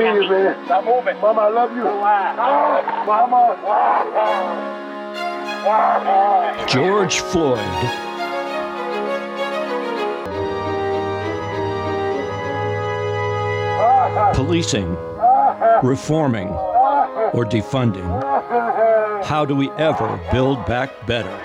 beat it, man. Stop moving. Mama, I love you. Mama. George Floyd. Policing, reforming, or defunding. How do we ever build back better?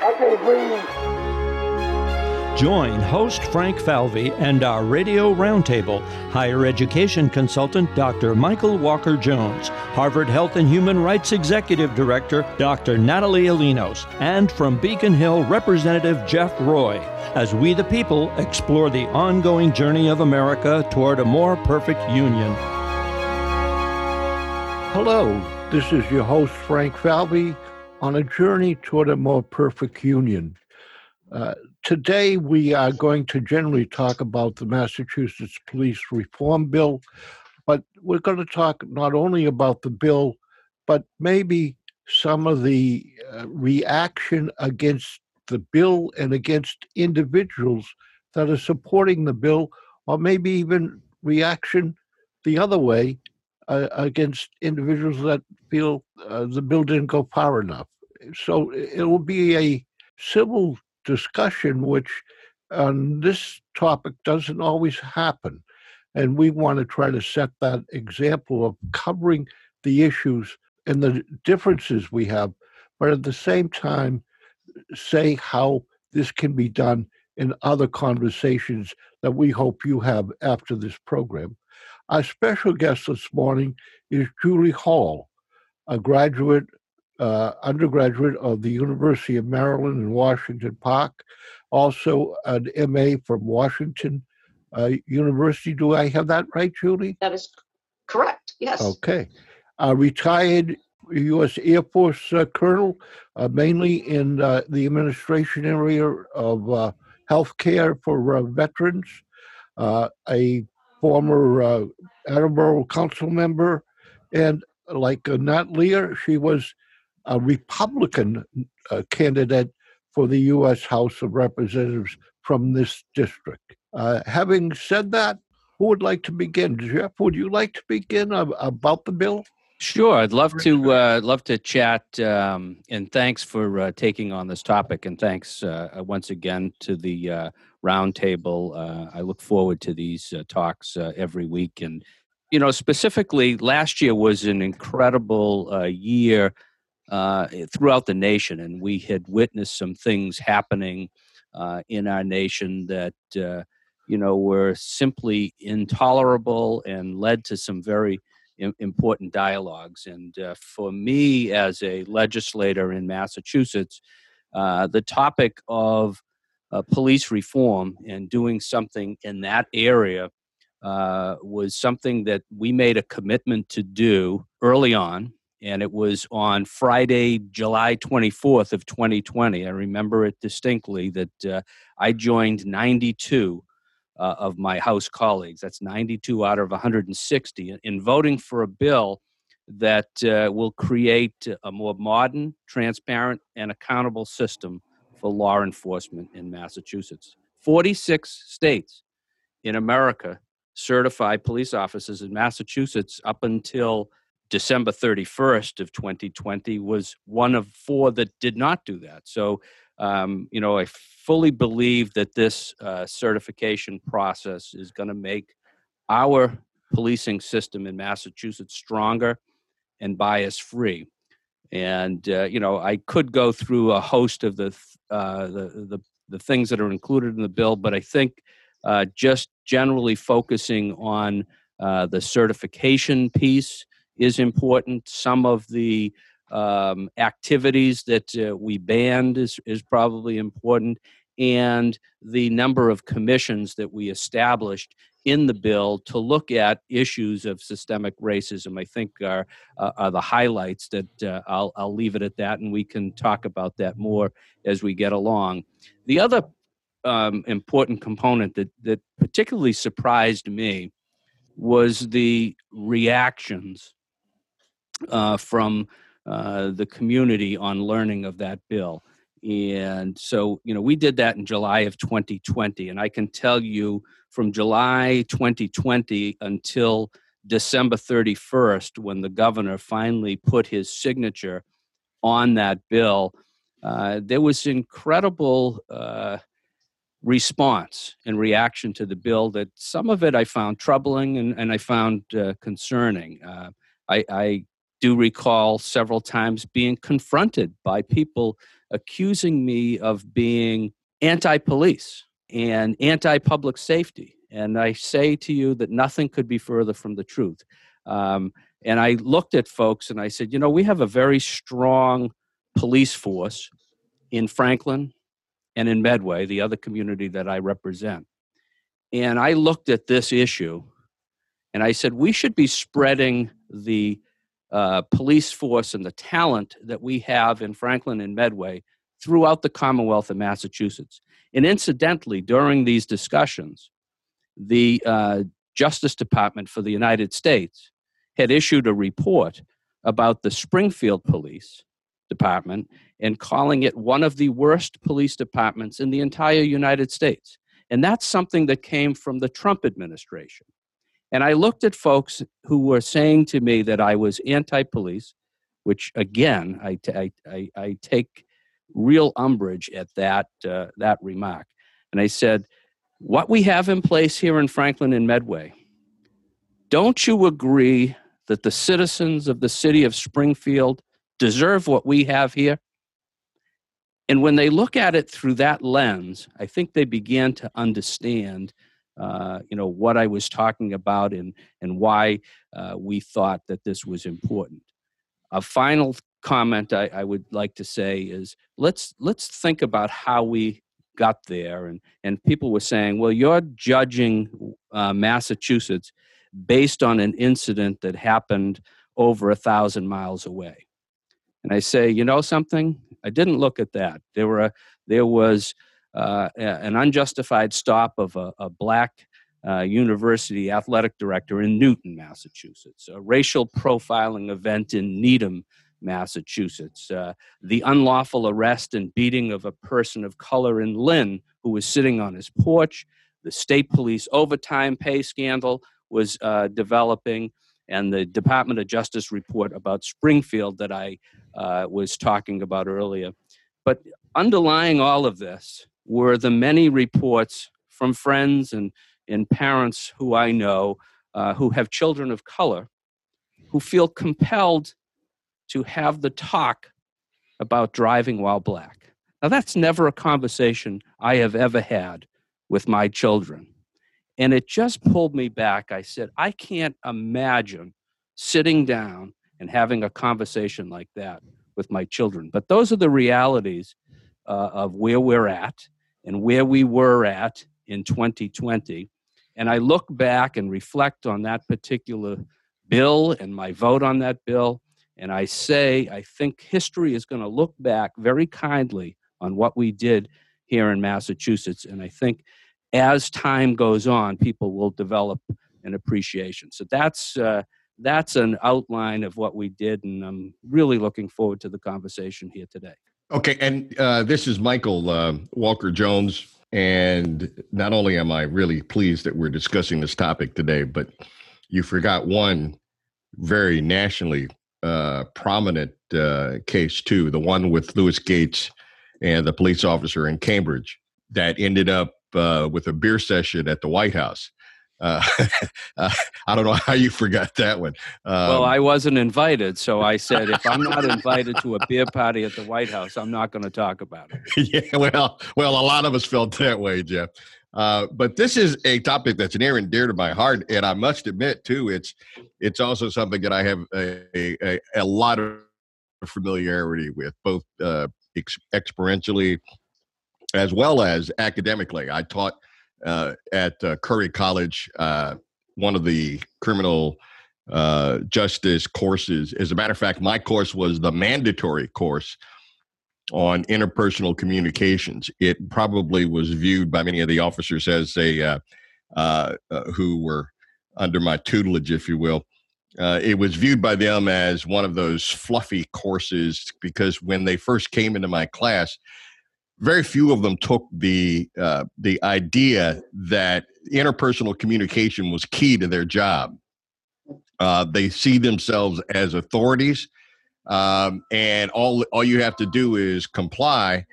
Join host Frank Falvey and our radio roundtable, higher education consultant Dr. Michael Walker Jones, Harvard Health and Human Rights Executive Director Dr. Natalia Linos, and from Beacon Hill Representative Jeff Roy, as we the people explore the ongoing journey of America toward a more perfect union. Hello, this is your host, Frank Falvey, on a journey toward a more perfect union. Uh, today, we are going to generally talk about the Massachusetts Police Reform Bill, but we're going to talk not only about the bill, but maybe some of the uh, reaction against the bill and against individuals that are supporting the bill, or maybe even reaction the other way uh, against individuals that feel uh, the bill didn't go far enough. So it will be a civil discussion, which on this topic doesn't always happen. And we want to try to set that example of covering the issues and the differences we have, but at the same time, say how this can be done in other conversations that we hope you have after this program. Our special guest this morning is Julie Hall, a graduate, uh, undergraduate of the University of Maryland in Washington Park, also an MA from Washington uh, University. Do I have that right, Julie? That is correct. Yes. Okay. A retired U.S. Air Force uh, colonel, uh, mainly in uh, the administration area of uh, health care for uh, veterans, uh, a former uh, Attleboro Council member, and like uh, Natalia, she was a Republican uh, candidate for the U.S. House of Representatives from this district. Uh, having said that, who would like to begin? Jeff, would you like to begin ab- about the bill? Sure, I'd love to uh, love to chat. Um, and thanks for uh, taking on this topic, and thanks uh, once again to the uh, roundtable. Uh, I look forward to these uh, talks uh, every week, and you know, specifically, last year was an incredible uh, year uh, throughout the nation, and we had witnessed some things happening uh, in our nation that uh, you know were simply intolerable and led to some very im- important dialogues. And uh, for me, as a legislator in Massachusetts, uh, the topic of uh, police reform and doing something in that area uh, was something that we made a commitment to do early on. And it was on Friday, July 24th of 2020. I remember it distinctly that uh, I joined 92 uh, of my House colleagues. That's 92 out of 160 in voting for a bill that uh, will create a more modern, transparent, and accountable system for law enforcement in Massachusetts. 46 states in America certify police officers in Massachusetts up until December 31st of 2020 was one of four that did not do that. So, um, you know, I fully believe that this uh, certification process is going to make our policing system in Massachusetts stronger and bias free. And uh, you know, I could go through a host of the, th- uh, the the the things that are included in the bill, but I think uh, just generally focusing on uh, the certification piece is important. Some of the um, activities that uh, we banned is, is probably important, and the number of commissions that we established in the bill to look at issues of systemic racism, I think are, uh, are the highlights that uh, I'll, I'll leave it at that, and we can talk about that more as we get along. The other um, important component that, that particularly surprised me was the reactions uh, from uh, the community on learning of that bill. And so, you know, we did that in July of 2020. And I can tell you from July 2020 until December 31st, when the governor finally put his signature on that bill, uh, there was incredible uh, response and reaction to the bill that some of it I found troubling and, and I found uh, concerning. Uh, I, I do recall several times being confronted by people accusing me of being anti police and anti public safety. And I say to you that nothing could be further from the truth. Um, and I looked at folks and I said, you know, we have a very strong police force in Franklin, and in Medway, the other community that I represent. And I looked at this issue and I said, we should be spreading the uh, police force and the talent that we have in Franklin and Medway throughout the Commonwealth of Massachusetts. And incidentally, during these discussions, the uh, Justice Department for the United States had issued a report about the Springfield Police Department and calling it one of the worst police departments in the entire United States. And that's something that came from the Trump administration. And I looked at folks who were saying to me that I was anti police, which again, I, I, take real umbrage at that, uh, that remark. And I said, What we have in place here in Franklin and Medway, don't you agree that the citizens of the city of Springfield deserve what we have here? And when they look at it through that lens, I think they began to understand, uh, you know, what I was talking about and and why uh, we thought that this was important. A final comment I, I, would like to say is let's let's think about how we got there. And and people were saying, well, you're judging uh, Massachusetts based on an incident that happened over a thousand miles away. And I say, you know something? I didn't look at that. There were there was uh, an unjustified stop of a, a black uh, university athletic director in Newton, Massachusetts, a racial profiling event in Needham, Massachusetts, uh, the unlawful arrest and beating of a person of color in Lynn who was sitting on his porch, the state police overtime pay scandal was uh, developing, and the Department of Justice report about Springfield that I uh, was talking about earlier. But underlying all of this were the many reports from friends and, and parents who I know uh, who have children of color who feel compelled to have the talk about driving while black. Now, that's never a conversation I have ever had with my children. And it just pulled me back. I said, I can't imagine sitting down and having a conversation like that with my children. But those are the realities uh, of where we're at and where we were at in 2020. And I look back and reflect on that particular bill and my vote on that bill. And I say, I think history is going to look back very kindly on what we did here in Massachusetts. And I think as time goes on, people will develop an appreciation. So that's uh, that's an outline of what we did, and I'm really looking forward to the conversation here today. Okay, and uh, this is Michael uh, Walker Jones, and not only am I really pleased that we're discussing this topic today, but you forgot one very nationally uh, prominent uh, case too, the one with Louis Gates and the police officer in Cambridge that ended up uh, with a beer session at the White House. Uh, uh, I don't know how you forgot that one. Um, well, I wasn't invited, so I said if I'm not invited to a beer party at the White House, I'm not going to talk about it. yeah, well, well, a lot of us felt that way, Jeff. Uh, but this is a topic that's near and dear to my heart, and I must admit too, it's it's also something that I have a a, a lot of familiarity with, both uh, ex- experientially as well as academically. I taught at uh, Curry College, uh, one of the criminal uh, justice courses. As a matter of fact, my course was the mandatory course on interpersonal communications. It probably was viewed by many of the officers as a uh, uh, who were under my tutelage, if you will. it was viewed by them as one of those fluffy courses because when they first came into my class, very few of them took the uh, the idea that interpersonal communication was key to their job. Uh, they see themselves as authorities, um, and all all you have to do is comply.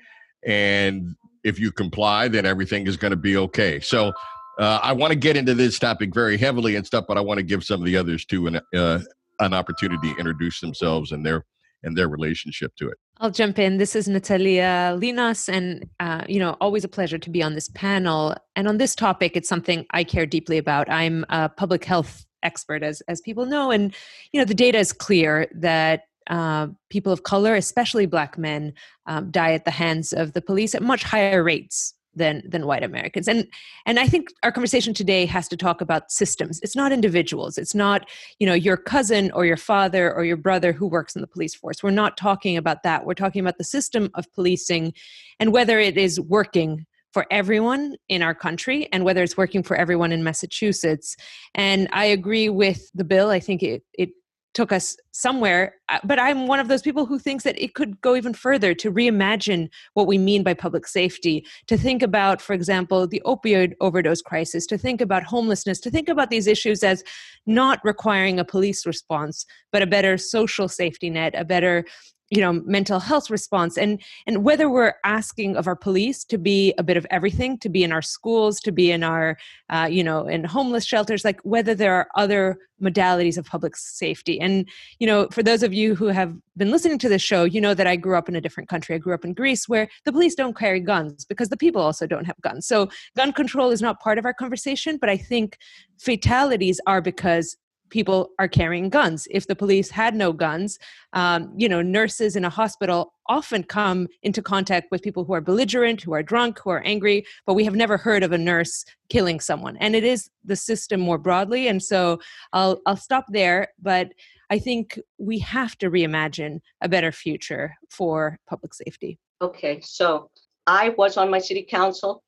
And if you comply, then everything is going to be okay. So. Uh, I want to get into this topic very heavily and stuff, but I want to give some of the others too an uh, an opportunity to introduce themselves and their and their relationship to it. I'll jump in. This is Natalia Linos, and uh, you know, always a pleasure to be on this panel. And on this topic, it's something I care deeply about. I'm a public health expert, as as people know, and you know, the data is clear that uh, people of color, especially Black men, um, die at the hands of the police at much higher rates than than white Americans. And and I think our conversation today has to talk about systems. It's not individuals. It's not, you know, your cousin or your father or your brother who works in the police force. We're not talking about that. We're talking about the system of policing and whether it is working for everyone in our country and whether it's working for everyone in Massachusetts. And I agree with the bill. I think it it took us somewhere uh, but i'm one of those people who thinks that it could go even further to reimagine what we mean by public safety to think about for example the opioid overdose crisis to think about homelessness to think about these issues as not requiring a police response but a better social safety net a better you know mental health response and and whether we're asking of our police to be a bit of everything to be in our schools to be in our uh, you know in homeless shelters like whether there are other modalities of public safety. And you know for those of you who have been listening to this show you know that i grew up in a different country. I grew up in greece where the police don't carry guns because the people also don't have guns. So gun control is not part of our conversation but i think fatalities are because people are carrying guns. If the police had no guns, um, you know, nurses in a hospital often come into contact with people who are belligerent, who are drunk, who are angry, but we have never heard of a nurse killing someone. And it is the system more broadly. And so I'll, I'll stop there. But I think we have to reimagine a better future for public safety. Okay, so I was on my city council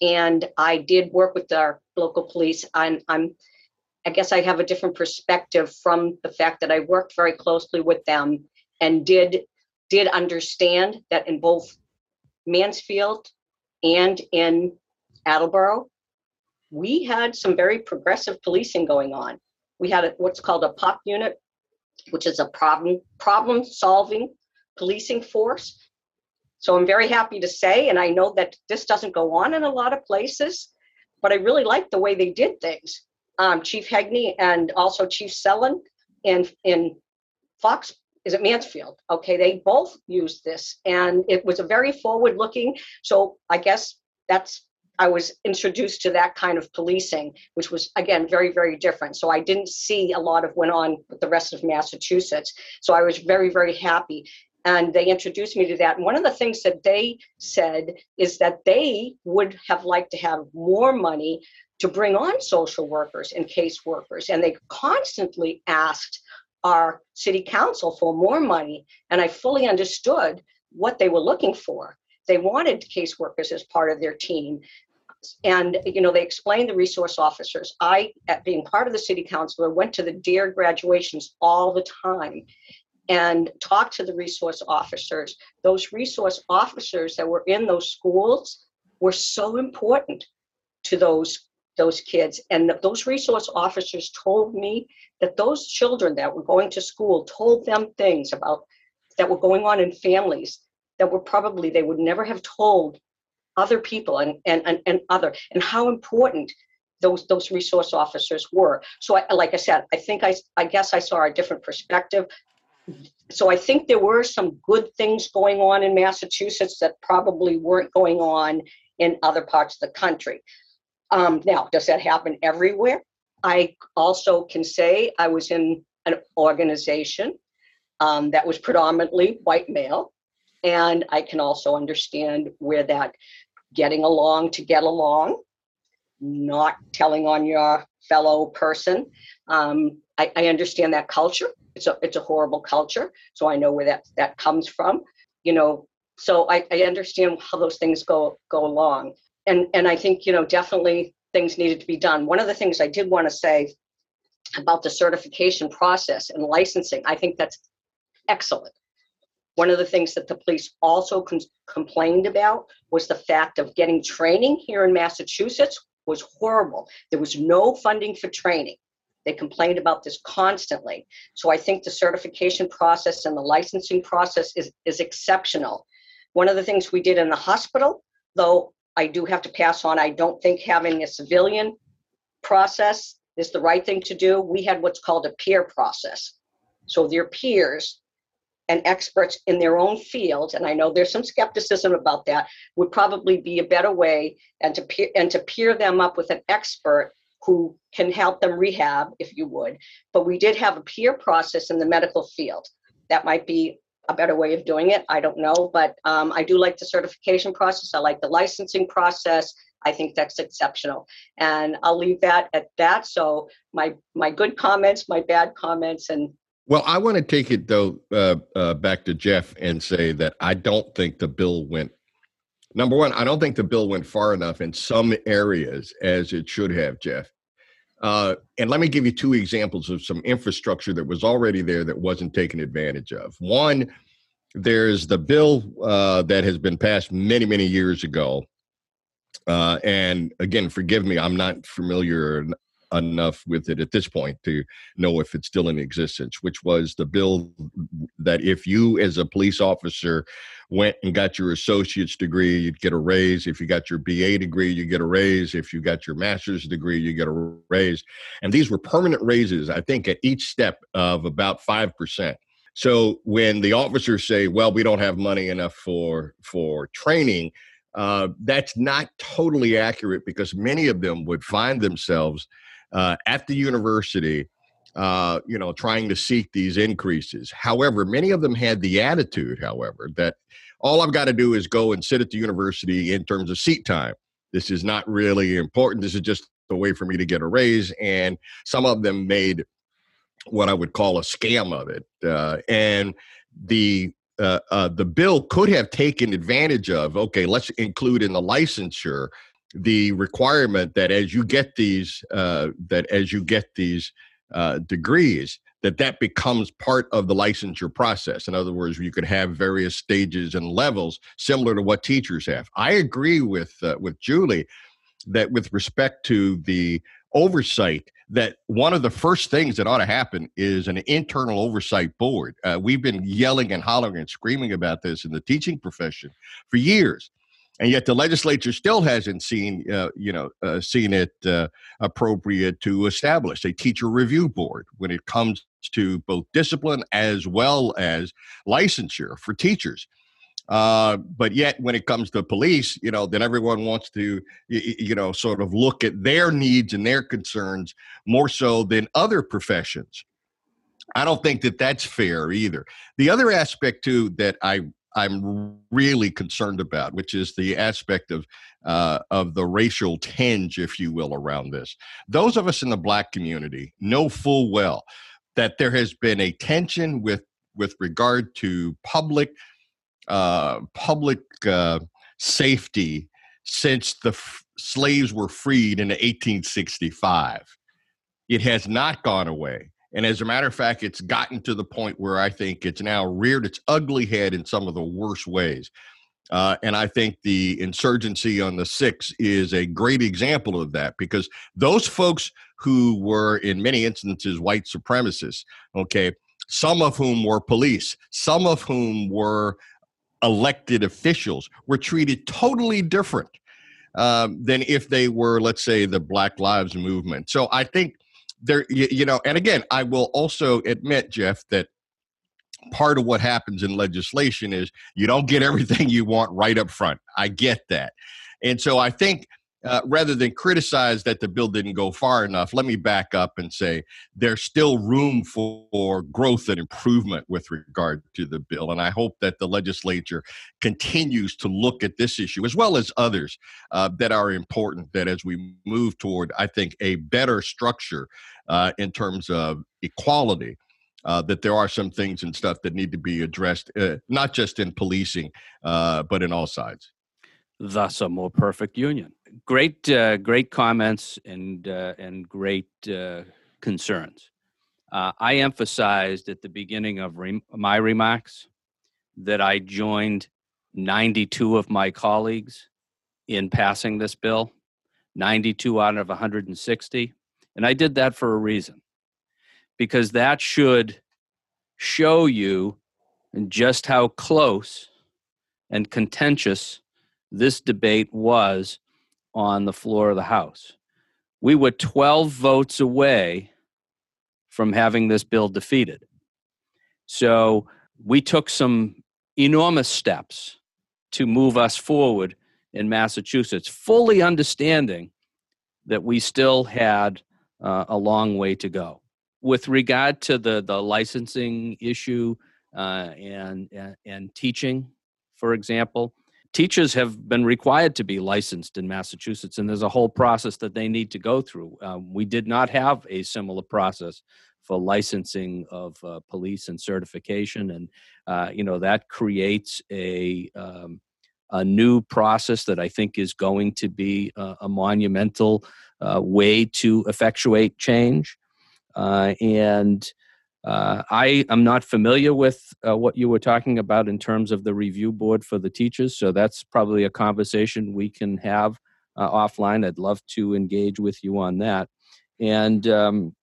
and I did work with our local police. I'm, I'm I guess I have a different perspective from the fact that I worked very closely with them and did did understand that in both Mansfield and in Attleboro, we had some very progressive policing going on. We had a, what's called a POP unit, which is a problem problem solving policing force. So I'm very happy to say, and I know that this doesn't go on in a lot of places, but I really like the way they did things um, Chief Heagney and also Chief Sellon in in Fox is it Mansfield? Okay, they both used this, and it was a very forward-looking. So I guess that's I was introduced to that kind of policing, which was again very very different. So I didn't see a lot of went on with the rest of Massachusetts. So I was very very happy. And they introduced me to that. And one of the things that they said is that they would have liked to have more money to bring on social workers and caseworkers. And they constantly asked our city council for more money. And I fully understood what they were looking for. They wanted caseworkers as part of their team. And you know, they explained the resource officers. I, at being part of the city council, went to the DARE graduations all the time and talked to the resource officers. Those resource officers that were in those schools were so important to those those kids. And those resource officers told me that those children that were going to school told them things about that were going on in families that were probably they would never have told other people and and and, and other and how important those those resource officers were. So I, like i said i think i i guess i saw a different perspective. So i think there were some good things going on in massachusetts that probably weren't going on in other parts of the country um, now, does that happen everywhere? I also can say I was in an organization um, that was predominantly white male, and I can also understand where that getting along to get along, not telling on your fellow person. Um, I, I understand that culture. It's a it's a horrible culture, so I know where that that comes from. You know, so I, I understand how those things go go along and and I think you know definitely things needed to be done. One of the things I did want to say about the certification process and licensing, I think that's excellent. One of the things that the police also con- complained about was the fact of getting training here in Massachusetts was horrible. There was no funding for training. They complained about this constantly. So I think the certification process and the licensing process is, is exceptional. One of the things we did in the hospital, though I do have to pass on, I don't think having a civilian process is the right thing to do. We had what's called a peer process. So their peers and experts in their own field, and I know there's some skepticism about that, would probably be a better way and to peer and to peer them up with an expert who can help them rehab, if you would. But we did have a peer process in the medical field. That might be a better way of doing it. I don't know, but um, I do like the certification process. I like the licensing process. I think that's exceptional, and I'll leave that at that. So my my good comments, my bad comments, and Well, I want to take it though uh, uh, back to Jeff and say that I don't think the bill went. Number one, I don't think the bill went far enough in some areas as it should have, Jeff. Uh, and let me give you two examples of some infrastructure that was already there that wasn't taken advantage of. One, there's the bill uh, that has been passed many, many years ago. Uh, and again, forgive me, I'm not familiar enough with it at this point to know if it's still in existence, which was the bill that if you, as a police officer, went and got your associate's degree, you'd get a raise. If you got your BA degree, you get a raise. If you got your master's degree, you get a raise. And these were permanent raises, I think, at each step of about 5%. So when the officers say, well, we don't have money enough for, for training, uh, that's not totally accurate because many of them would find themselves uh, at the university uh, you know, trying to seek these increases. However, many of them had the attitude, however, that all I've got to do is go and sit at the university in terms of seat time. This is not really important. This is just a way for me to get a raise. And some of them made what I would call a scam of it. Uh, and the uh, uh, the bill could have taken advantage of. Okay, let's include in the licensure the requirement that as you get these uh, that as you get these uh, degrees that that becomes part of the licensure process. In other words you could have various stages and levels similar to what teachers have. I agree with uh, with julie that with respect to the oversight that one of the first things that ought to happen is an internal oversight board. Uh, we've been yelling and hollering and screaming about this in the teaching profession for years and yet the legislature still hasn't seen uh, you know uh, seen it uh, appropriate to establish a teacher review board when it comes to both discipline as well as licensure for teachers. Uh, but yet when it comes to police you know then everyone wants to you, you know sort of look at their needs and their concerns more so than other professions. I don't think that that's fair either. The other aspect too that i I'm really concerned about, which is the aspect of uh, of the racial tinge, if you will, around this. Those of us in the black community know full well that there has been a tension with with regard to public uh, public uh, safety since the f- slaves were freed in 1865. It has not gone away. And as a matter of fact, it's gotten to the point where I think it's now reared its ugly head in some of the worst ways. Uh, and I think the insurgency on the six is a great example of that because those folks who were, in many instances, white supremacists, okay, some of whom were police, some of whom were elected officials, were treated totally different um, than if they were, let's say, the Black Lives Movement. So I think there you, you know and again i will also admit jeff that part of what happens in legislation is you don't get everything you want right up front. I get that. And so i think uh, rather than criticize that the bill didn't go far enough, let me back up and say there's still room for growth and improvement with regard to the bill. And I hope that the legislature continues to look at this issue as well as others uh, that are important, that as we move toward, I think, a better structure uh, in terms of equality. Uh, that there are some things and stuff that need to be addressed, uh, not just in policing, uh, but in all sides. Thus, a more perfect union. Great, uh, great comments and uh, and great uh, concerns. Uh, I emphasized at the beginning of re- my remarks that I joined 92 of my colleagues in passing this bill, 92 out of 160, and I did that for a reason. because that should show you just how close and contentious this debate was on the floor of the House. We were 12 votes away from having this bill defeated. So we took some enormous steps to move us forward in Massachusetts, fully understanding that we still had uh, a long way to go. With regard to the, the licensing issue uh, and, and, and teaching, for example, teachers have been required to be licensed in Massachusetts, and there's a whole process that they need to go through. Um, we did not have a similar process for licensing of uh, police and certification, and uh, you know that creates a um, a new process that I think is going to be a, a monumental uh, way to effectuate change. Uh, and uh, I am not familiar with uh, what you were talking about in terms of the review board for the teachers, so that's probably a conversation we can have uh, offline. I'd love to engage with you on that. And um,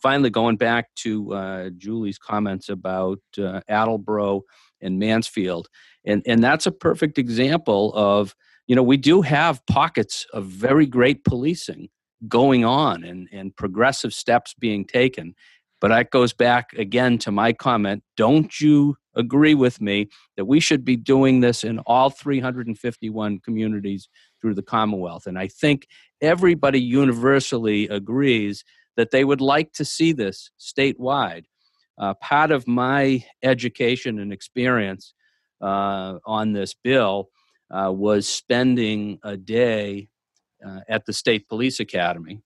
finally, going back to uh, Julie's comments about uh, Attleboro and Mansfield, and and that's a perfect example of you know we do have pockets of very great policing going on and and progressive steps being taken but that goes back again to my comment. Don't you agree with me that we should be doing this in all 351 communities through the Commonwealth? And I think everybody universally agrees that they would like to see this statewide. Uh, part of my education and experience uh, on this bill uh, was spending a day uh, at the State Police Academy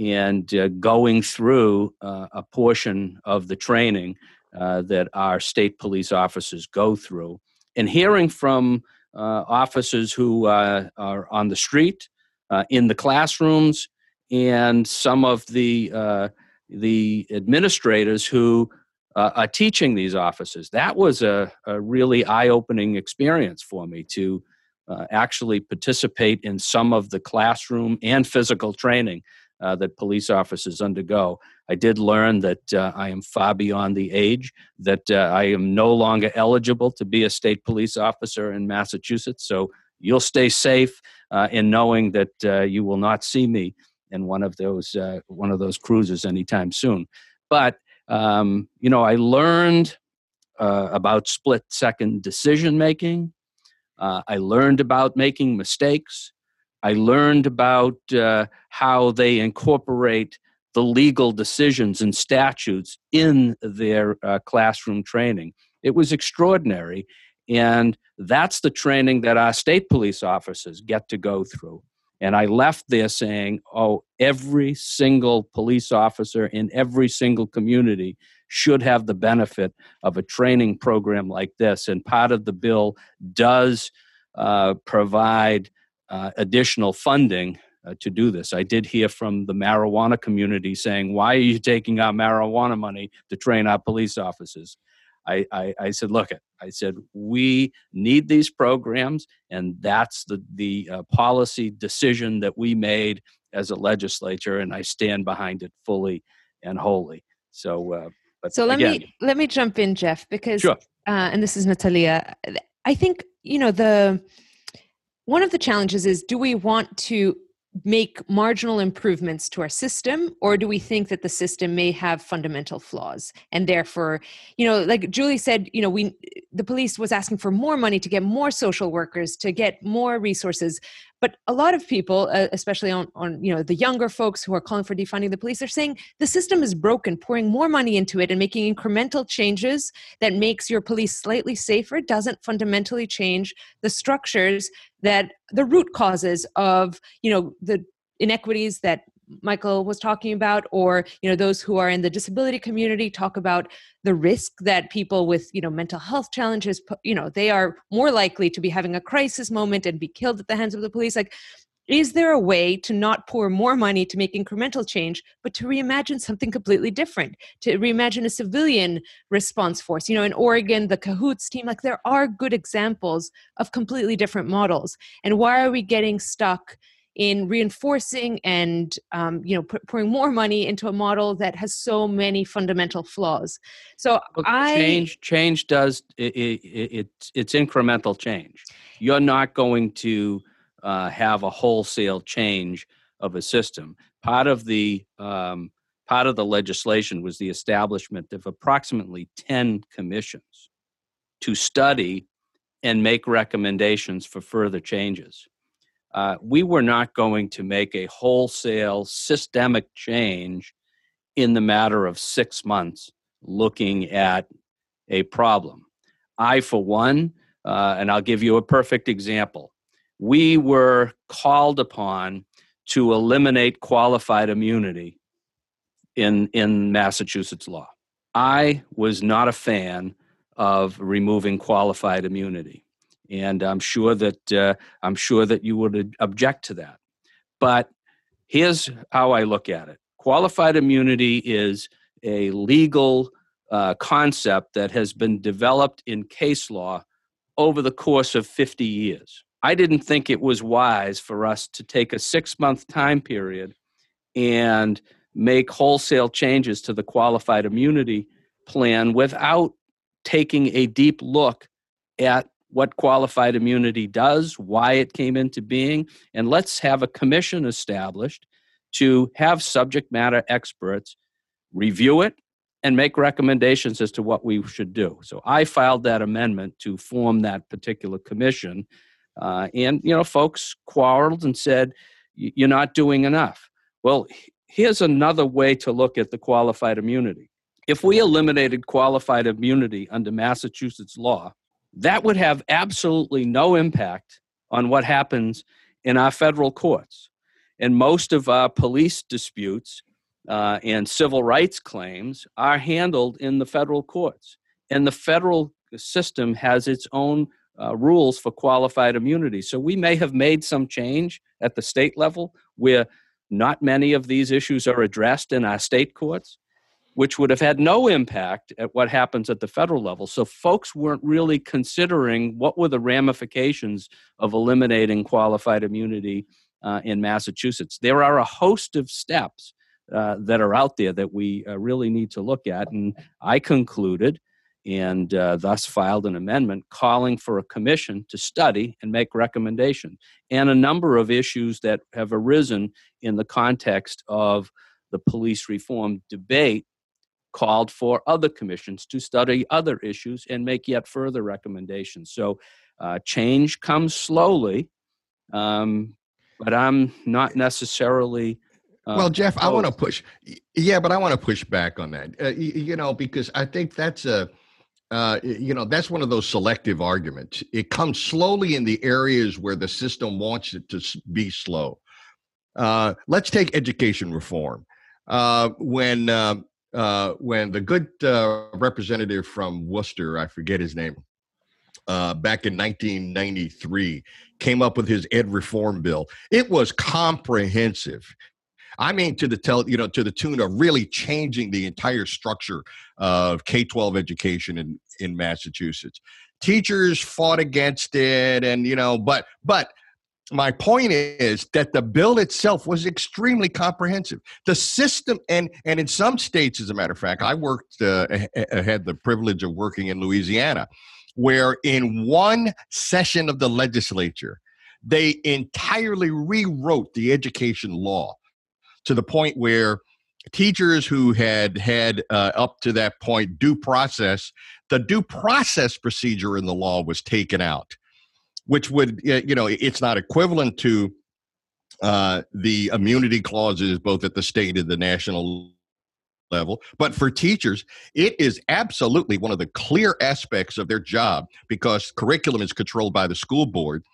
and uh, going through uh, a portion of the training uh, that our state police officers go through and hearing from uh, officers who uh, are on the street, uh, in the classrooms, and some of the the administrators who are teaching these officers. That was a, a really eye-opening experience for me to actually participate in some of the classroom and physical training uh, that police officers undergo. I did learn that uh, I am far beyond the age, that uh, I am no longer eligible to be a state police officer in Massachusetts. So you'll stay safe uh, in knowing that uh, you will not see me in one of those uh, one of those cruises anytime soon. But um, you know, I learned about split second decision making. I learned about making mistakes. I learned about uh, how they incorporate the legal decisions and statutes in their uh, classroom training. It was extraordinary. And that's the training that our state police officers get to go through. And I left there saying, oh, every single police officer in every single community should have the benefit of a training program like this. And part of the bill does uh, provide uh, additional funding uh, to do this. I did hear from the marijuana community saying, Why are you taking our marijuana money to train our police officers? I, I, I said, Look, it. I said, we need these programs, and that's the, the uh, policy decision that we made as a legislature, and I stand behind it fully and wholly. So, uh, but so let again, me let me jump in, Jeff, because Sure. uh, and this is Natalia. I think you know the one of the challenges is do we want to make marginal improvements to our system or do we think that the system may have fundamental flaws? And therefore you know like julie said you know we the police was asking for more money to get more social workers to get more resources but a lot of people uh, especially on on you know the younger folks who are calling for defunding the police are saying the system is broken pouring more money into it and making incremental changes that makes your police slightly safer doesn't fundamentally change the structures that the root causes of you know the inequities that michael was talking about or you know those who are in the disability community talk about the risk that people with you know mental health challenges you know they are more likely to be having a crisis moment and be killed at the hands of the police. Like is there a way to not pour more money to make incremental change but to reimagine something completely different? To reimagine a civilian response force? You know in oregon the CAHOOTS team like there are good examples of completely different models. And why are we getting stuck in reinforcing and um, you know p- pouring more money into a model that has so many fundamental flaws. So I change change does it, it, it it's incremental change. You're not going to uh, have a wholesale change of a system. Part of the um, part of the legislation was the establishment of approximately 10 commissions to study and make recommendations for further changes. Uh, we were not going to make a wholesale systemic change in the matter of six months looking at a problem. I, for one, uh, and I'll give you a perfect example, we were called upon to eliminate qualified immunity in, in Massachusetts law. I was not a fan of removing qualified immunity, and I'm sure that uh, I'm sure that you would object to that. But here's how I look at it: qualified immunity is a legal uh, concept that has been developed in case law over the course of 50 years. I didn't think it was wise for us to take a six month time period and make wholesale changes to the qualified immunity plan without taking a deep look at what qualified immunity does, why it came into being, and let's have a commission established to have subject matter experts review it and make recommendations as to what we should do. So I filed that amendment to form that particular commission. Uh, and, you know, folks quarreled and said, you're not doing enough. Well, here's another way to look at the qualified immunity. If we eliminated qualified immunity under Massachusetts law, that would have absolutely no impact on what happens in our federal courts. And most of our police disputes uh, and civil rights claims are handled in the federal courts. And the federal system has its own uh, rules for qualified immunity. So we may have made some change at the state level where not many of these issues are addressed in our state courts, which would have had no impact at what happens at the federal level. So folks weren't really considering what were the ramifications of eliminating qualified immunity uh, in Massachusetts. There are a host of steps uh, that are out there that we uh, really need to look at. And I concluded and uh, thus filed an amendment calling for a commission to study and make recommendations and a number of issues that have arisen in the context of the police reform debate called for other commissions to study other issues and make yet further recommendations so uh, change comes slowly um, but i'm not necessarily uh, well, Jeff, I want to push. Yeah, but I want to push back on that. Uh, you, you, know, because I think that's a, uh, you know, that's one of those selective arguments. It comes slowly in the areas where the system wants it to be slow. Uh, let's take education reform. Uh, when uh, when the good uh, representative from Worcester, I forget his name, uh, back in 1993, came up with his ed reform bill. It was comprehensive. I mean, to the tell you know to the tune of really changing the entire structure of K twelve education in in Massachusetts. Teachers fought against it, and you know, but but my point is that the bill itself was extremely comprehensive. The system and and in some states as a matter of fact i worked uh, had the privilege of working in louisiana where in one session of the legislature they entirely rewrote the education law to the point where teachers who had had uh, up to that point due process the due process procedure in the law was taken out which would you know it's not equivalent to uh, the immunity clauses both at the state and the national level. But for teachers it is absolutely one of the clear aspects of their job because curriculum is controlled by the school board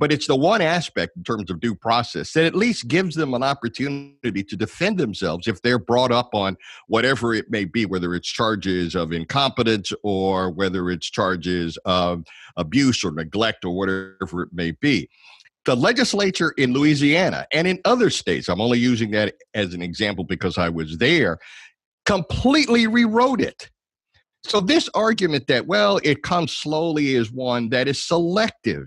but it's the one aspect in terms of due process that at least gives them an opportunity to defend themselves if they're brought up on whatever it may be, whether it's charges of incompetence or whether it's charges of abuse or neglect or whatever it may be. The legislature in Louisiana and in other states, I'm only using that as an example because I was there, completely rewrote it. So, this argument that, well, it comes slowly is one that is selective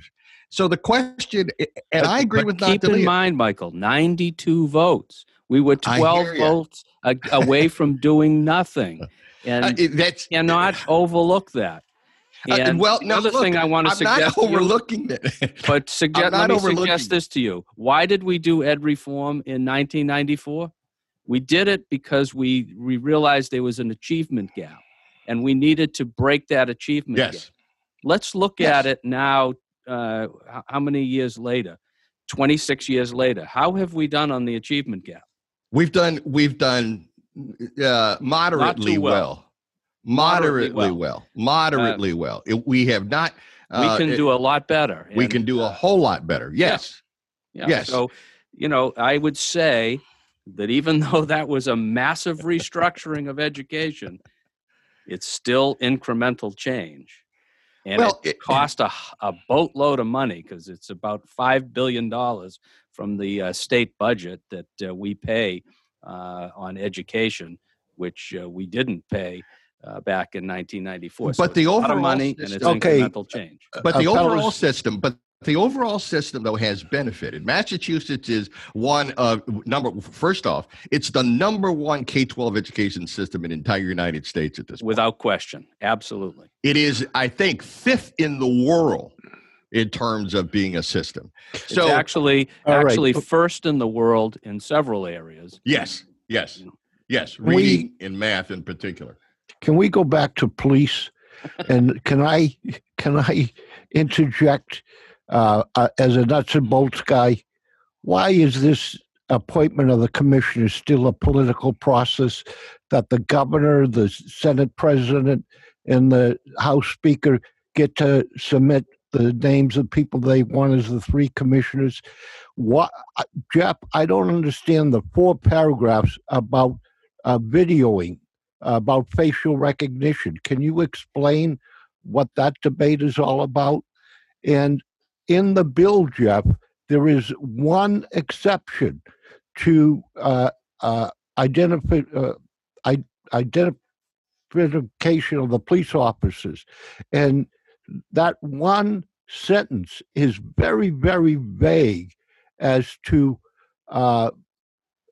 So the question, and But- I agree with keep in mind, Michael, 92 votes. We were 12 votes away from doing nothing. And Uh, that's cannot overlook that. Uh, well, the no, other look, thing I want to I'm suggest not to you- overlooking that. but suggest, let me overlooking suggest this to you. Why did we do ed reform in 1994? We did it because we, we realized there was an achievement gap and we needed to break that achievement gap. yes. Let's look Yes. at it now. Uh, how many years later? 26 years later. How have we done on the achievement gap? We've done we've done uh, moderately well. well. Moderately Moderately well. well. Moderately well. It- we have not. we uh, can it- do a lot better. We And, can do a uh, whole lot better. Yes. Yeah. Yes. So, you know, I would say that even though that was a massive restructuring of education, it's still incremental change. And Well, it it- cost a, h- a boatload of money because it's about $5 billion from the uh, state budget that uh, we pay uh, on education, which uh, we didn't pay uh, back in 1994. But it's the a lot of overall money and it's system- Okay. incremental change. But the overall system, but the overall system though has benefited. Massachusetts is one of number. First off, it's the number one K twelve education system in the entire United States at this point. Without question. Absolutely. It is, I think, fifth in the world in terms of being a system. It's So actually All right. actually first in the world in several areas. yes, yes, yes. We- Reading and math in particular. Can we go back to police? And can I can I interject uh, uh, as a nuts and bolts guy? Why is this appointment of the commissioner still a political process that the governor, the Senate president, and the House Speaker get to submit the names of people they want as the three commissioners? What, uh, Jeff? I don't understand the four paragraphs about uh, videoing about facial recognition. Can you explain what that debate is all about? And in the bill, Jeff, there is one exception to uh, uh, identify, uh, identification of the police officers. And that one sentence is very, very vague as to uh,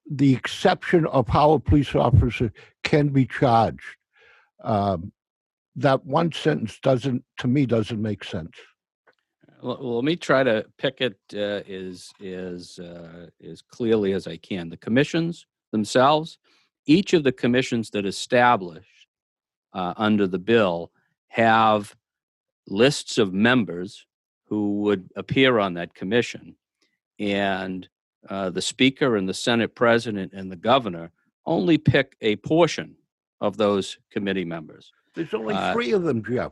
the exception of how a police officer can be charged. Um, that one sentence doesn't, to me, doesn't make sense. Well, let me try to pick it uh, as as uh, as clearly as I can. The commissions themselves, each of the commissions that established uh, under the bill have lists of members who would appear on that commission, and uh, the speaker and the Senate president and the governor only pick a portion of those committee members. There's only Uh, three of them, Jeff.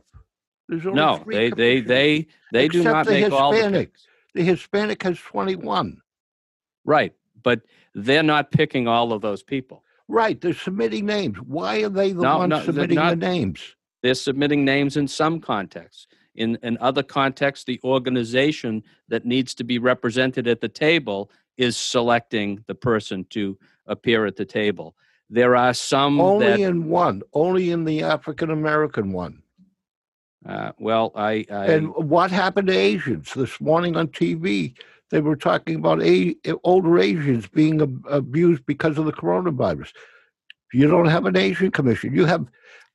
There's only No, they they they they do not the make all the Hispanic. picks. The Hispanic has 21. Right, but they're not picking all of those people. Right, they're submitting names. Why are they the No, ones no, submitting the names? They're submitting names in some contexts. In in other contexts, the organization that needs to be represented at the table is selecting the person to appear at the table. There are some Only that, in one, only in the African American one. Uh, well, I, I And what happened to Asians? This morning on TV, they were talking about a, older Asians being ab- abused because of the coronavirus. You don't have an Asian commission. You have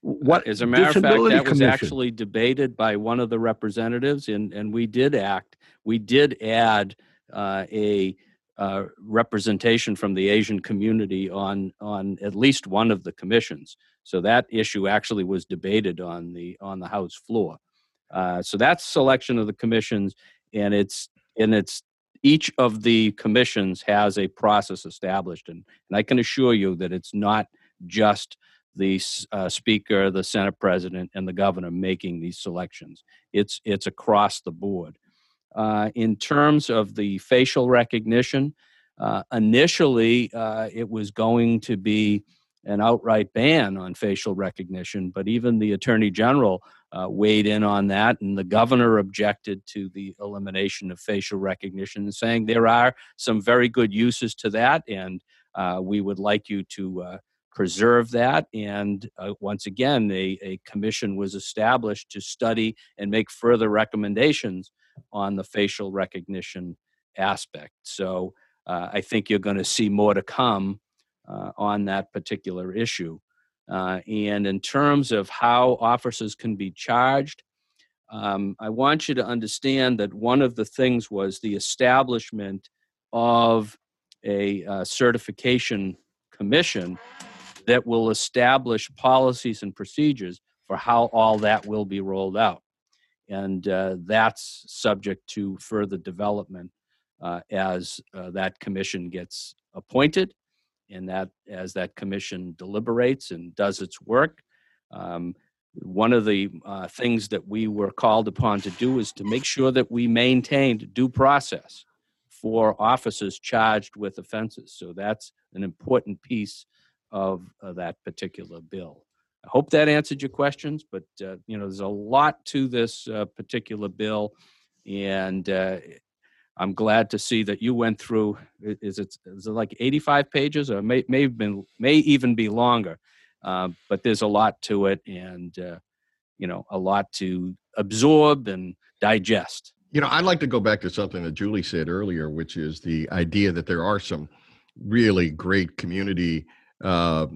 what? As a matter of fact, that was actually debated by one of the representatives, and, and we did act. We did add uh, a uh, representation from the Asian community on on at least one of the commissions. So that issue actually was debated on the on the House floor. Uh, so that's selection of the commissions, and it's and it's each of the commissions has a process established, and, and I can assure you that it's not just the uh, speaker, the Senate president, and the governor making these selections. It's it's across the board. Uh, in terms of the facial recognition, uh, initially uh, it was going to be an outright ban on facial recognition, but even the attorney general uh, weighed in on that, and the governor objected to the elimination of facial recognition, saying there are some very good uses to that, and uh, we would like you to uh, preserve that. And uh, once again, a, a commission was established to study and make further recommendations on the facial recognition aspect. So uh, I think you're going to see more to come uh, on that particular issue. Uh, and in terms of how officers can be charged, um, I want you to understand that one of the things was the establishment of a uh, certification commission that will establish policies and procedures for how all that will be rolled out. And uh, that's subject to further development uh, as uh, that commission gets appointed and that as that commission deliberates and does its work. Um, one of the uh, things that we were called upon to do is to make sure that we maintained due process for officers charged with offenses. So that's an important piece of uh, that particular bill. I hope that answered your questions, but uh, you know there's a lot to this uh, particular bill, and uh, I'm glad to see that you went through. Is it is it like 85 pages, or may may have been may even be longer? Uh, but there's a lot to it, and uh, you know a lot to absorb and digest. You know, I'd like to go back to something that Julie said earlier, which is the idea that there are some really great community uh,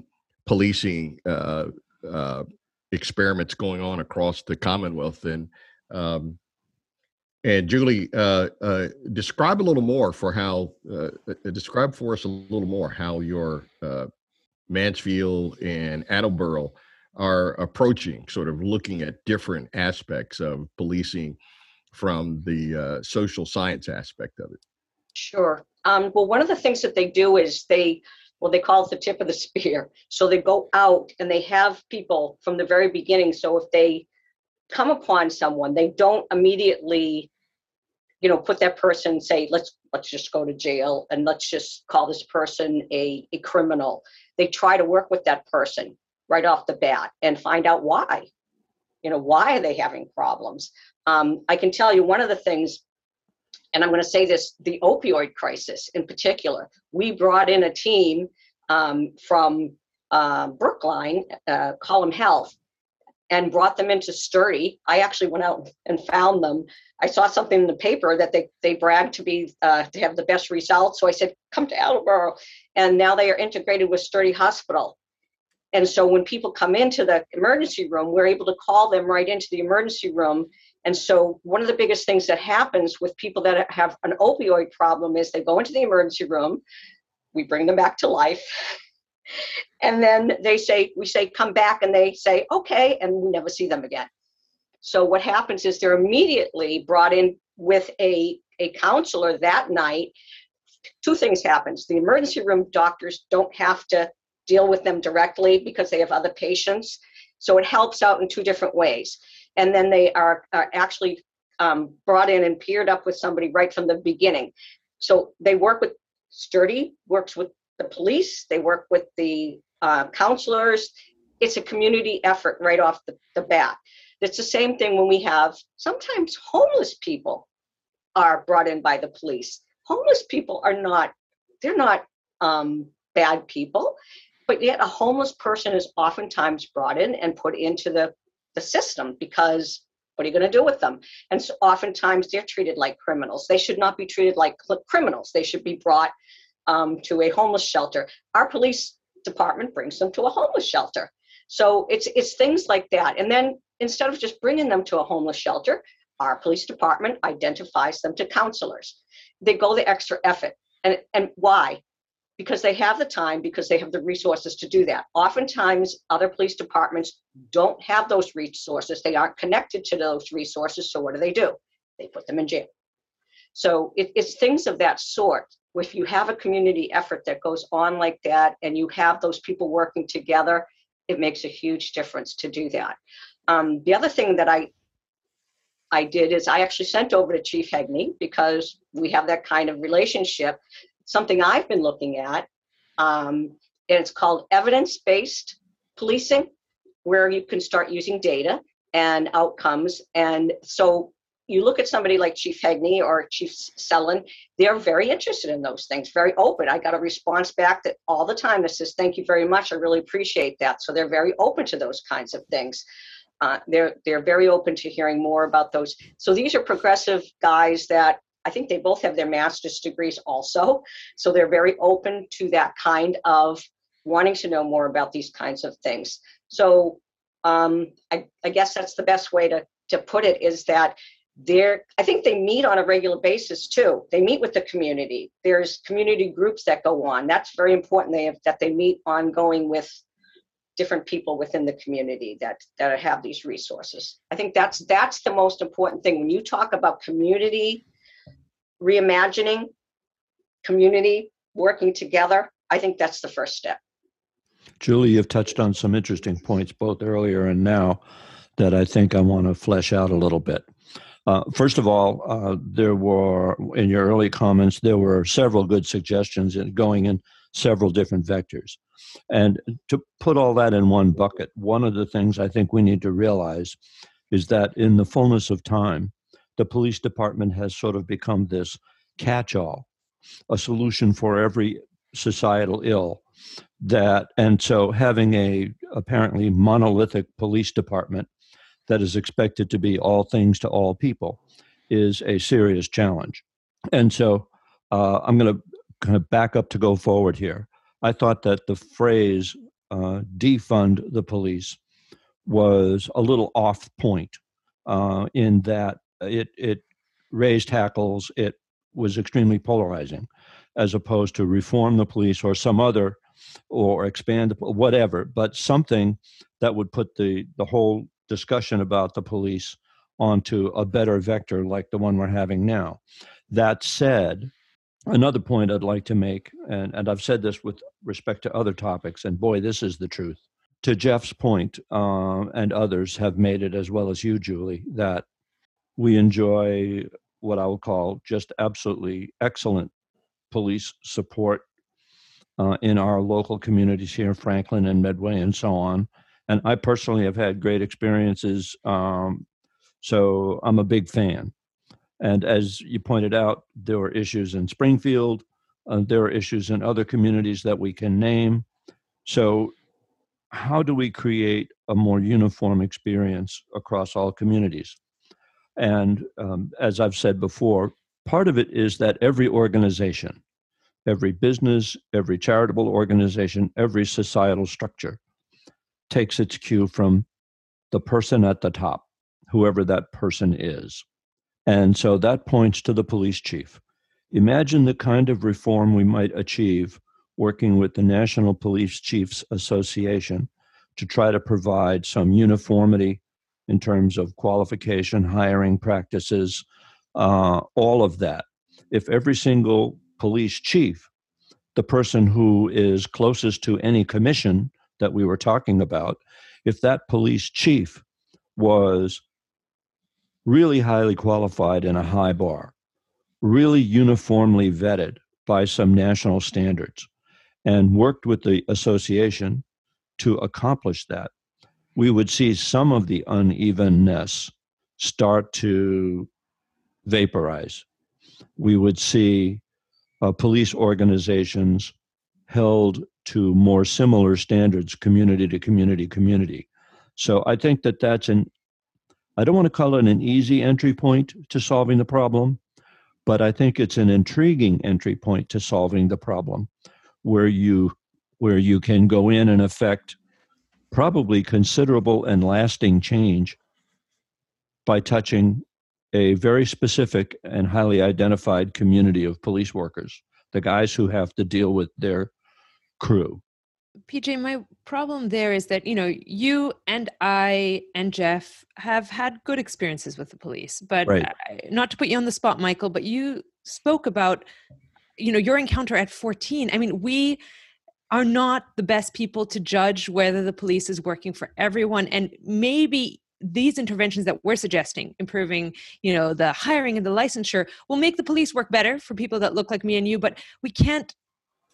policing uh, uh, experiments going on across the Commonwealth. And um, and Julie, uh, uh, describe a little more for how uh, describe for us a little more how your Mansfield and Attleboro are approaching, sort of looking at different aspects of policing from the social science aspect of it. Sure. Um, well, one of the things that they do is they well, they call it the tip of the spear. So they go out and they have people from the very beginning. So if they come upon someone, they don't immediately, you know, put that person say, let's let's just go to jail and let's just call this person a, a criminal. They try to work with that person right off the bat and find out why. You know, why are they having problems? Um, I can tell you one of the things and I'm going to say this the opioid crisis in particular. We brought in a team um, from uh, Brookline, uh, Column Health, and brought them into Sturdy. I actually went out and found them. I saw something in the paper that they they bragged to be uh, to have the best results. So I said, "Come to Attleboro," and now they are integrated with Sturdy Hospital. And so when people come into the emergency room, we're able to call them right into the emergency room and so, one of the biggest things that happens with people that have an opioid problem is they go into the emergency room, we bring them back to life, and then they say, We say, come back, and they say, Okay, and we never see them again. So, what happens is they're immediately brought in with a, a counselor that night. Two things happens. The emergency room doctors don't have to deal with them directly because they have other patients. So it helps out in two different ways and then they are, are actually um, brought in and paired up with somebody right from the beginning. So they work with Sturdy, works with the police, they work with the uh, counselors. It's a community effort right off the, the bat. It's the same thing when we have sometimes homeless people are brought in by the police. Homeless people are not, they're not um, bad people, but yet a homeless person is oftentimes brought in and put into the the system because what are you going to do with them? And so oftentimes they're treated like criminals. They should not be treated like criminals. They should be brought um, to a homeless shelter. Our police department brings them to a homeless shelter. So it's it's things like that. And then instead of just bringing them to a homeless shelter, our police department identifies them to counselors. They go the extra effort. And and why? because they have the time, because they have the resources to do that. Oftentimes, other police departments don't have those resources. They aren't connected to those resources. So, what do they do? They put them in jail. So, it, it's things of that sort. If you have a community effort that goes on like that and you have those people working together, it makes a huge difference to do that. Um, the other thing that I I did is I actually sent over to Chief Heagney because we have that kind of relationship something I've been looking at. Um, and it's called evidence based policing, where you can start using data and outcomes. And so you look at somebody like Chief Heagney or Chief Sellon, they're very interested in those things, very open. I got a response back that all the time that says, Thank you very much. I really appreciate that. So they're very open to those kinds of things. Uh, they're they're very open to hearing more about those. So these are progressive guys that I think they both have their master's degrees also. So they're very open to that kind of wanting to know more about these kinds of things. So um, I, I guess that's the best way to to put it is that they're i think they meet on a regular basis too. They meet with the community. There's community groups that go on. That's very important they have that they meet ongoing with different people within the community that that have these resources. I think that's that's the most important thing. When you talk about community reimagining community working together i think that's the first step. Julie, you've touched on some interesting points both earlier and now that I think I want to flesh out a little bit. Uh, first of all, uh, there were, in your early comments, there were several good suggestions in going in several different vectors. And to put all that in one bucket, one of the things I think we need to realize is that in the fullness of time, the police department has sort of become this catch all, a solution for every societal ill that and so having a apparently monolithic police department that is expected to be all things to all people is a serious challenge. And so uh, I'm going to kind of back up to go forward here. I thought that the phrase uh, defund the police was a little off point uh, in that it, it raised hackles, it was extremely polarizing, as opposed to reform the police or some other or expand whatever, but something that would put the, the whole discussion about the police onto a better vector like the one we're having now. That said, another point I'd like to make, and, and I've said this with respect to other topics, and boy, this is the truth. To Jeff's point, uh, and others have made it as well as you, Julie, that we enjoy what I will call just absolutely excellent police support uh, in our local communities here in Franklin and Medway and so on and I personally have had great experiences. Um, so I'm a big fan. And as you pointed out, there were issues in Springfield. Uh, there are issues in other communities that we can name. So, how do we create a more uniform experience across all communities? And um, as I've said before, part of it is that every organization, every business, every charitable organization, every societal structure takes its cue from the person at the top, whoever that person is. And so that points to the police chief. Imagine the kind of reform we might achieve working with the National Police Chiefs Association to try to provide some uniformity in terms of qualification, hiring practices, uh, all of that. If every single police chief, the person who is closest to any commission, that we were talking about, if that police chief was really highly qualified in a high bar, really uniformly vetted by some national standards, and worked with the association to accomplish that, we would see some of the unevenness start to vaporize. We would see uh, police organizations held to more similar standards, community to community, community. So I think that that's an, I don't want to call it an easy entry point to solving the problem, but I think it's an intriguing entry point to solving the problem where you where you can go in and affect probably considerable and lasting change by touching a very specific and highly identified community of police workers, the guys who have to deal with their crew. PJ, my problem there is that, you know, you and I and Jeff have had good experiences with the police, but right. I, not to put you on the spot, Michael, but you spoke about, you know, your encounter at 14. I mean, we are not the best people to judge whether the police is working for everyone. And maybe these interventions that we're suggesting improving you know the hiring and the licensure will make the police work better for people that look like me and you but we can't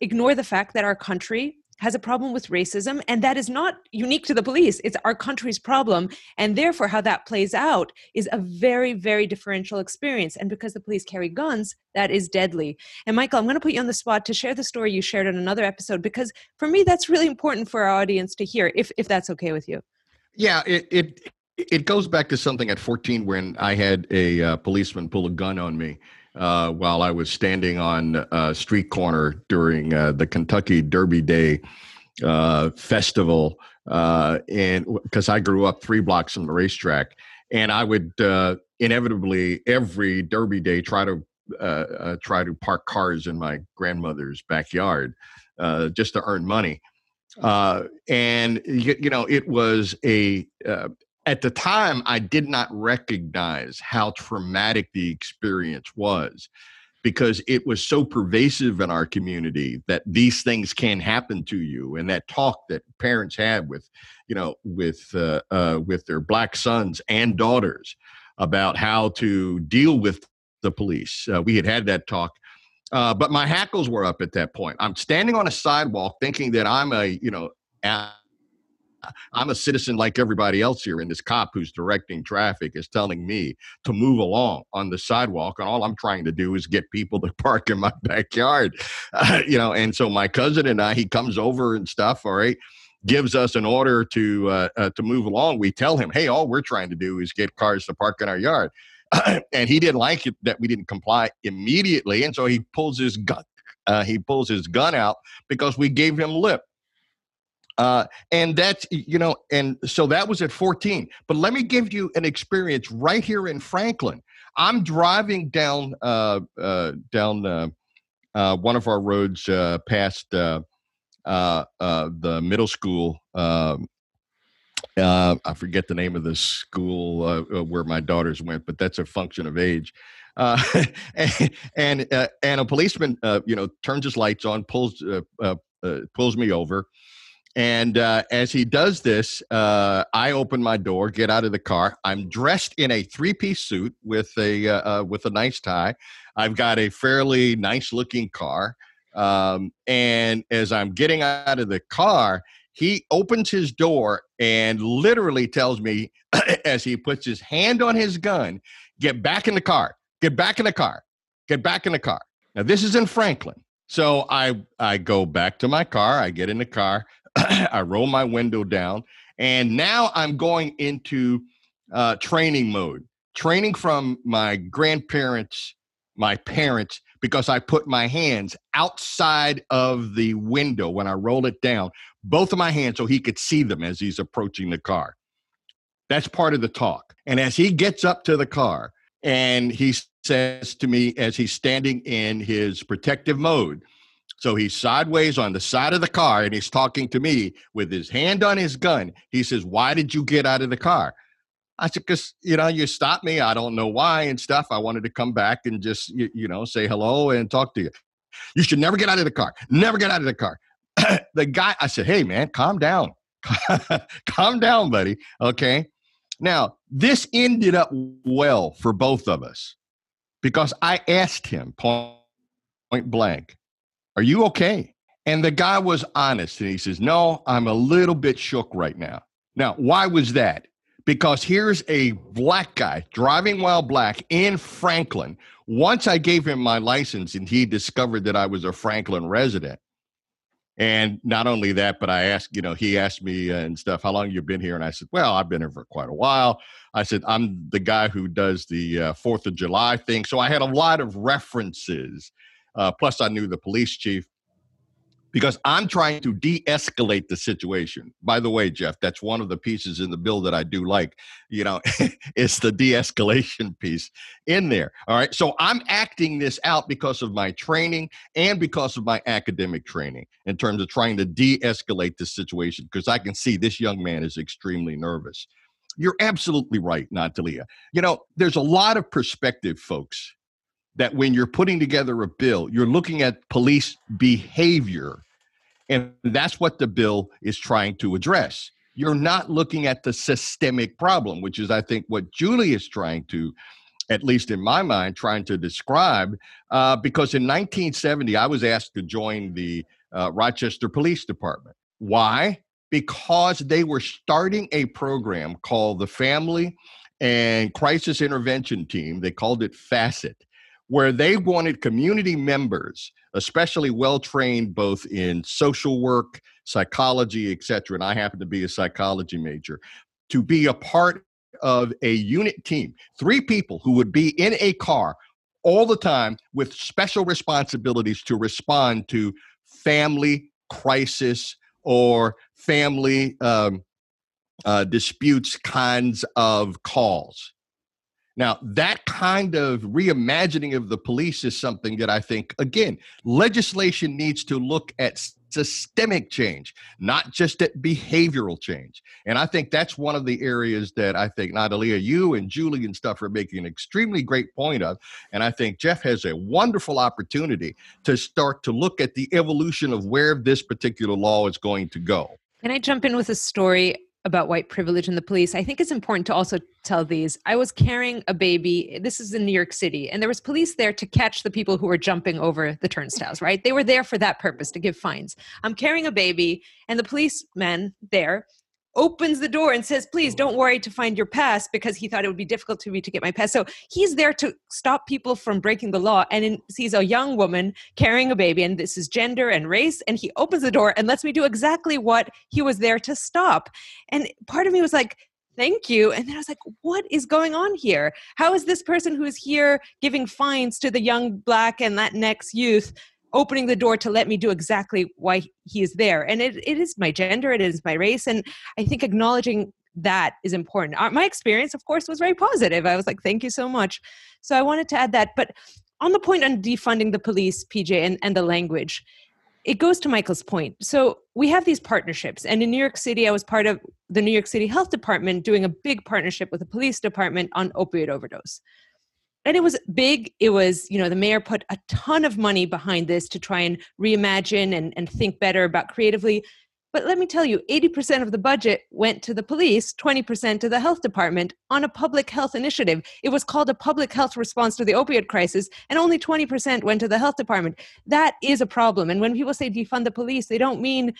ignore the fact that our country has a problem with racism and that is not unique to the police. It's our country's problem and therefore how that plays out is a very very differential experience. And because the police carry guns that is deadly. And michael i'm going to put you on the spot to share the story you shared in another episode because for me that's really important for our audience to hear if if that's okay with you. Yeah it, it it goes back to something at 14 when I had a uh, policeman pull a gun on me uh, while I was standing on a uh, street corner during uh, the Kentucky Derby Day uh, festival, uh, and because I grew up three blocks from the racetrack, and I would inevitably every Derby Day try to try to park cars in my grandmother's backyard just to earn money. and you, you, know, it was a at the time, I did not recognize how traumatic the experience was because it was so pervasive in our community that these things can happen to you and that talk that parents had with you know with uh, uh, with their black sons and daughters about how to deal with the police uh, we had had that talk uh, but my hackles were up at that point. I'm standing on a sidewalk thinking that i'm a you know I'm a citizen like everybody else here, and this cop who's directing traffic is telling me to move along on the sidewalk, and all I'm trying to do is get people to park in my backyard, uh, you know. And so my cousin and I, he comes over and stuff. All right, gives us an order to uh, uh, to move along. We tell him, hey, all we're trying to do is get cars to park in our yard. and he didn't like it that we didn't comply immediately, and so he pulls his gun. Uh, he pulls his gun out because we gave him lip. Uh, and that's, you know, and so that was at 14. But let me give you an experience right here in Franklin. I'm driving down uh, uh, down uh, uh, one of our roads uh, past uh, uh, uh, the middle school. Um, uh, I forget the name of the school where my daughters went, but that's a function of age. Uh, and and, uh, and a policeman, uh, you know, turns his lights on, pulls pulls me over, and uh, as he does this, uh, I open my door, get out of the car. I'm dressed in a three-piece suit with a uh, uh with a nice tie. I've got a fairly nice-looking car, um, and as I'm getting out of the car, he opens his door and literally tells me, as he puts his hand on his gun, "Get back in the car. Get back in the car. Get back in the car." Now this is in Franklin. So I I go back to my car. I get in the car. I roll my window down, and now I'm going into uh, training mode. Training from my grandparents, my parents, because I put my hands outside of the window when I roll it down, both of my hands, so he could see them as he's approaching the car. That's part of the talk. And as he gets up to the car and he says to me, as he's standing in his protective mode, so he's sideways on the side of the car and he's talking to me with his hand on his gun. He says, Why did you get out of the car? I said, Because, you know, you stopped me. I don't know why and stuff. I wanted to come back and just, you, you know, say hello and talk to you. You should never get out of the car. Never get out of the car. the guy, I said, Hey, man, calm down. calm down, buddy. Okay. Now, this ended up well for both of us because I asked him point, point blank, are you okay? And the guy was honest and he says, No, I'm a little bit shook right now. Now, why was that? Because here's a black guy driving while black in Franklin. Once I gave him my license and he discovered that I was a Franklin resident. And not only that, but I asked, you know, he asked me and stuff, how long you been here? And I said, well, I've been here for quite a while. I said, I'm the guy who does the uh, Fourth of July thing. So I had a lot of references uh, plus, I knew the police chief because I'm trying to de escalate the situation. By the way, Jeff, that's one of the pieces in the bill that I do like. You know, it's the de escalation piece in there. All right. So I'm acting this out because of my training and because of my academic training in terms of trying to de escalate the situation because I can see this young man is extremely nervous. You're absolutely right, Natalia. You know, there's a lot of perspective, folks, that when you're putting together a bill, you're looking at police behavior. And that's what the bill is trying to address. You're not looking at the systemic problem, which is, I think, what Julie is trying to, at least in my mind, trying to describe. Uh, because in 1970, I was asked to join the uh, Rochester Police Department. Why? Because they were starting a program called the Family and Crisis Intervention Team. They called it FACET where they wanted community members, especially well trained both in social work, psychology, etc. And I happen to be a psychology major, to be a part of a unit team, three people who would be in a car all the time with special responsibilities to respond to family crisis or family um, uh, disputes kinds of calls. Now, that kind of reimagining of the police is something that I think, again, legislation needs to look at systemic change, not just at behavioral change. And I think that's one of the areas that I think Natalia, you and Julie and stuff are making an extremely great point of. And I think Jeff has a wonderful opportunity to start to look at the evolution of where this particular law is going to go. Can I jump in with a story? About white privilege and the police i think it's important to also tell these. I was carrying a baby this is in new york city and there was police there to catch the people who were jumping over the turnstiles right? They were there for that purpose to give fines. I'm carrying a baby and the policemen there opens the door and says, please mm. don't worry to find your pass because he thought it would be difficult to me to get my pass. So he's there to stop people from breaking the law and in, sees a young woman carrying a baby and this is gender and race. And he opens the door and lets me do exactly what he was there to stop. And part of me was like, thank you. And then I was like, what is going on here? How is this person who is here giving fines to the young black and Latinx youth opening the door to let me do exactly why he is there. And it, it is my gender, it is my race. And I think acknowledging that is important. Uh, my experience, of course, was very positive. I was like, thank you so much. So I wanted to add that. But on the point on defunding the police, PJ, and, and the language, it goes to Michael's point. So we have these partnerships. And in New York City, I was part of the New York City Health Department doing a big partnership with the police department on opioid overdose and it was big. It was you know the mayor put a ton of money behind this to try and reimagine and, and think better about creatively. But let me tell you 80% of the budget went to the police 20% to the health department on a public health initiative. It was called a public health response to the opioid crisis and only 20% went to the health department. That is a problem. And when people say defund the police they don't mean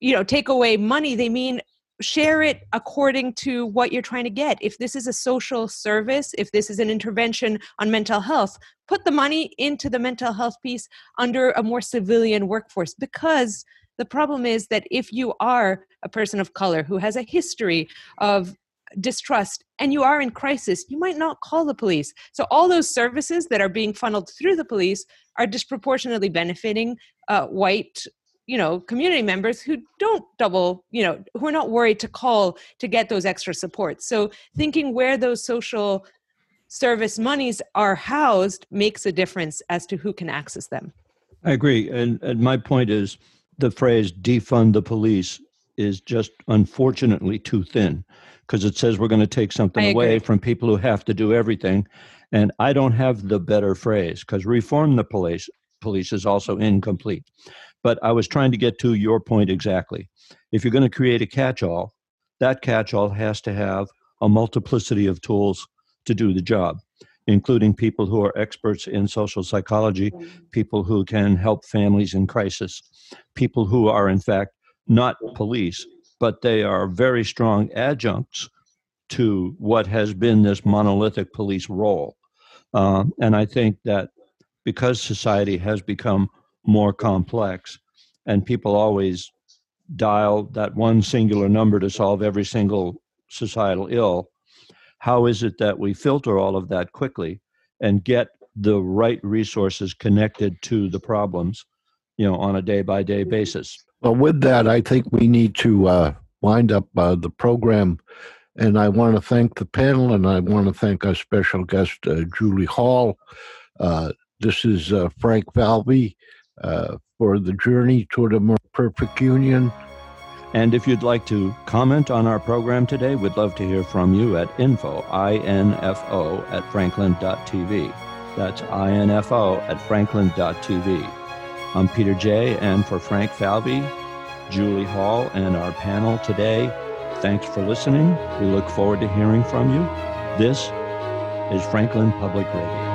you know take away money. They mean share it according to what you're trying to get. If this is a social service, if this is an intervention on mental health, put the money into the mental health piece under a more civilian workforce because the problem is that if you are a person of color who has a history of distrust and you are in crisis, you might not call the police. So, all those services that are being funneled through the police are disproportionately benefiting uh, white you know community members who don't double you know who are not worried to call to get those extra supports. So thinking where those social service monies are housed makes a difference as to who can access them. I agree. And, and my point is the phrase defund the police is just unfortunately too thin because it says we're going to take something away from people who have to do everything. And i don't have the better phrase because reform the police police is also incomplete but I was trying to get to your point exactly. If you're going to create a catch all, that catch all has to have a multiplicity of tools to do the job, including people who are experts in social psychology, people who can help families in crisis, people who are, in fact, not police, but they are very strong adjuncts to what has been this monolithic police role. Um, and I think that because society has become more complex. And people always dial that one singular number to solve every single societal ill. How is it that we filter all of that quickly and get the right resources connected to the problems, you know, on a day by day basis? Well, with that, I think we need to uh, wind up uh, the program. And I want to thank the panel and I want to thank our special guest, uh, Julie Hall. Uh, this is uh, Frank Falvey uh, for the journey toward a more perfect union. And if you'd like to comment on our program today, we'd love to hear from you at info, I-N-F-O, at franklin.tv. That's I-N-F-O at franklin.tv. I'm Peter Jay, and for Frank Falvey, Julie Hall, and our panel today, thanks for listening. We look forward to hearing from you. This is Franklin Public Radio.